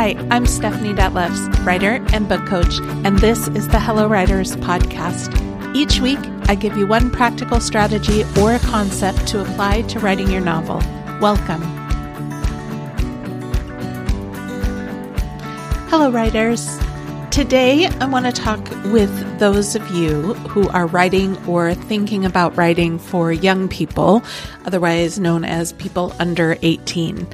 Hi, I'm Stephanie Detlefs, writer and book coach, and this is the Hello Writers podcast. Each week, I give you one practical strategy or a concept to apply to writing your novel. Welcome. Hello, writers. Today, I want to talk with those of you who are writing or thinking about writing for young people, otherwise known as people under 18.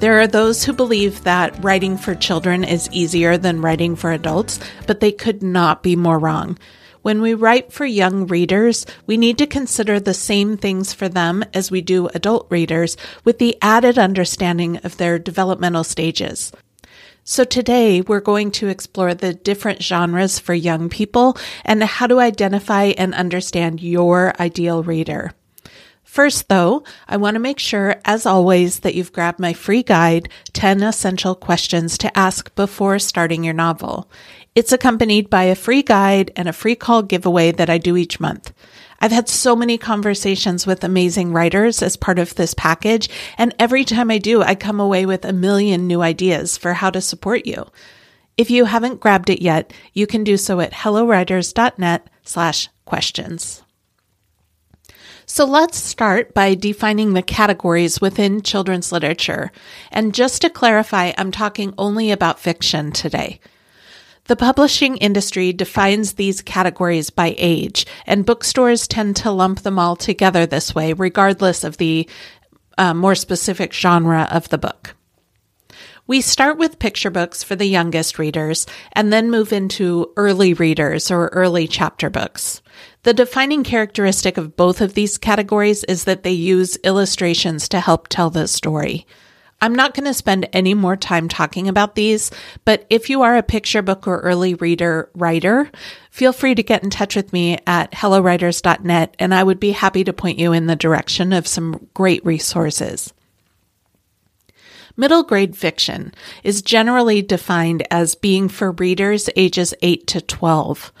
There are those who believe that writing for children is easier than writing for adults, but they could not be more wrong. When we write for young readers, we need to consider the same things for them as we do adult readers with the added understanding of their developmental stages. So today we're going to explore the different genres for young people and how to identify and understand your ideal reader. First, though, I want to make sure, as always, that you've grabbed my free guide, 10 Essential Questions to Ask Before Starting Your Novel. It's accompanied by a free guide and a free call giveaway that I do each month. I've had so many conversations with amazing writers as part of this package, and every time I do, I come away with a million new ideas for how to support you. If you haven't grabbed it yet, you can do so at hellowriters.net slash questions. So let's start by defining the categories within children's literature. And just to clarify, I'm talking only about fiction today. The publishing industry defines these categories by age, and bookstores tend to lump them all together this way, regardless of the uh, more specific genre of the book. We start with picture books for the youngest readers and then move into early readers or early chapter books. The defining characteristic of both of these categories is that they use illustrations to help tell the story. I'm not going to spend any more time talking about these, but if you are a picture book or early reader writer, feel free to get in touch with me at hellowriters.net and I would be happy to point you in the direction of some great resources. Middle grade fiction is generally defined as being for readers ages 8 to 12.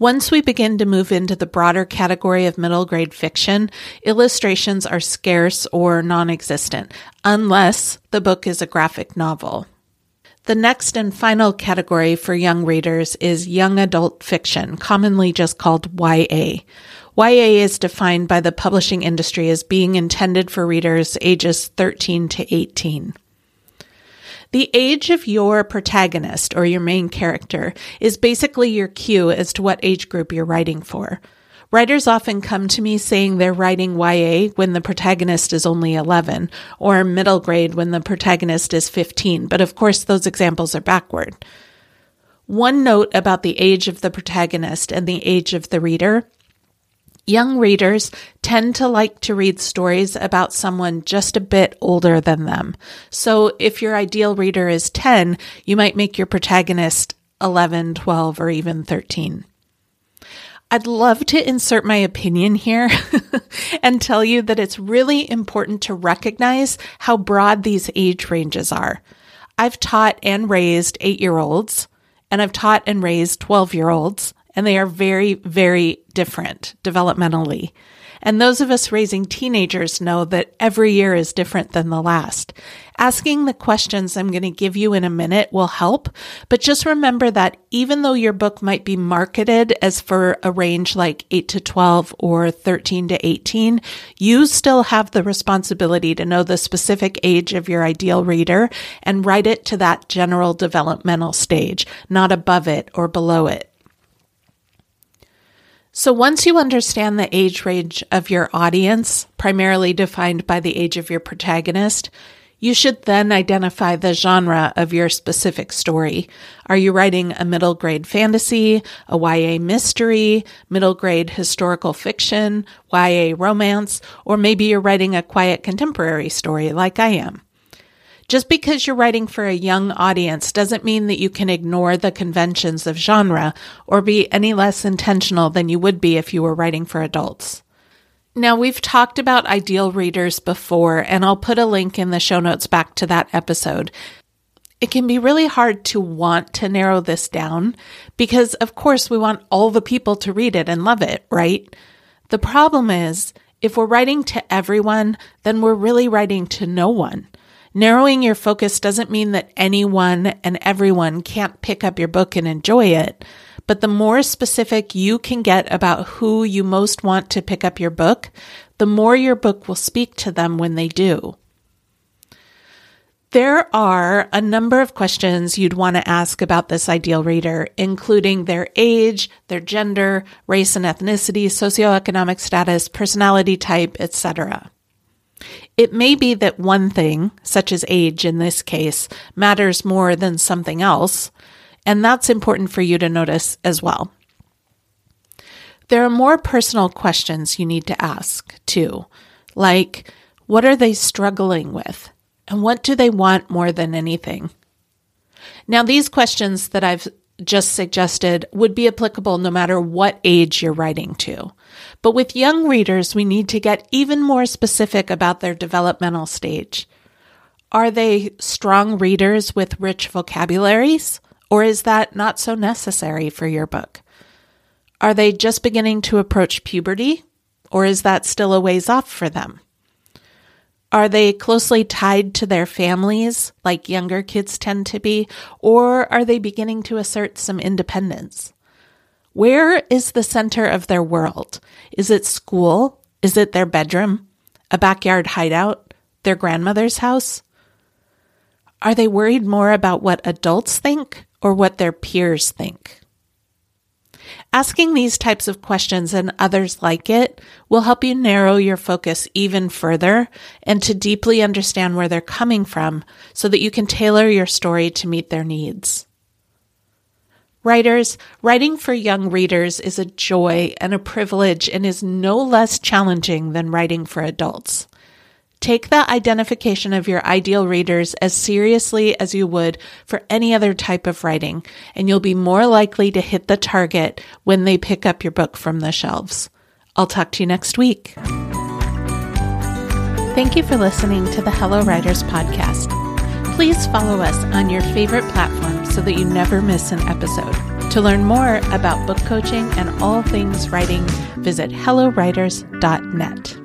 Once we begin to move into the broader category of middle grade fiction, illustrations are scarce or non existent, unless the book is a graphic novel. The next and final category for young readers is young adult fiction, commonly just called YA. YA is defined by the publishing industry as being intended for readers ages 13 to 18. The age of your protagonist or your main character is basically your cue as to what age group you're writing for. Writers often come to me saying they're writing YA when the protagonist is only 11 or middle grade when the protagonist is 15, but of course those examples are backward. One note about the age of the protagonist and the age of the reader Young readers tend to like to read stories about someone just a bit older than them. So if your ideal reader is 10, you might make your protagonist 11, 12, or even 13. I'd love to insert my opinion here and tell you that it's really important to recognize how broad these age ranges are. I've taught and raised eight year olds, and I've taught and raised 12 year olds and they are very, very different developmentally. And those of us raising teenagers know that every year is different than the last. Asking the questions I'm going to give you in a minute will help, but just remember that even though your book might be marketed as for a range like 8 to 12 or 13 to 18, you still have the responsibility to know the specific age of your ideal reader and write it to that general developmental stage, not above it or below it. So once you understand the age range of your audience, primarily defined by the age of your protagonist, you should then identify the genre of your specific story. Are you writing a middle grade fantasy, a YA mystery, middle grade historical fiction, YA romance, or maybe you're writing a quiet contemporary story like I am? Just because you're writing for a young audience doesn't mean that you can ignore the conventions of genre or be any less intentional than you would be if you were writing for adults. Now, we've talked about ideal readers before, and I'll put a link in the show notes back to that episode. It can be really hard to want to narrow this down because, of course, we want all the people to read it and love it, right? The problem is, if we're writing to everyone, then we're really writing to no one. Narrowing your focus doesn't mean that anyone and everyone can't pick up your book and enjoy it, but the more specific you can get about who you most want to pick up your book, the more your book will speak to them when they do. There are a number of questions you'd want to ask about this ideal reader, including their age, their gender, race and ethnicity, socioeconomic status, personality type, etc. It may be that one thing, such as age in this case, matters more than something else, and that's important for you to notice as well. There are more personal questions you need to ask, too, like what are they struggling with? And what do they want more than anything? Now, these questions that I've just suggested would be applicable no matter what age you're writing to. But with young readers, we need to get even more specific about their developmental stage. Are they strong readers with rich vocabularies? Or is that not so necessary for your book? Are they just beginning to approach puberty? Or is that still a ways off for them? Are they closely tied to their families, like younger kids tend to be, or are they beginning to assert some independence? Where is the center of their world? Is it school? Is it their bedroom? A backyard hideout? Their grandmother's house? Are they worried more about what adults think or what their peers think? Asking these types of questions and others like it will help you narrow your focus even further and to deeply understand where they're coming from so that you can tailor your story to meet their needs. Writers, writing for young readers is a joy and a privilege and is no less challenging than writing for adults. Take the identification of your ideal readers as seriously as you would for any other type of writing, and you'll be more likely to hit the target when they pick up your book from the shelves. I'll talk to you next week. Thank you for listening to the Hello Writers podcast. Please follow us on your favorite platform so that you never miss an episode. To learn more about book coaching and all things writing, visit hellowriters.net.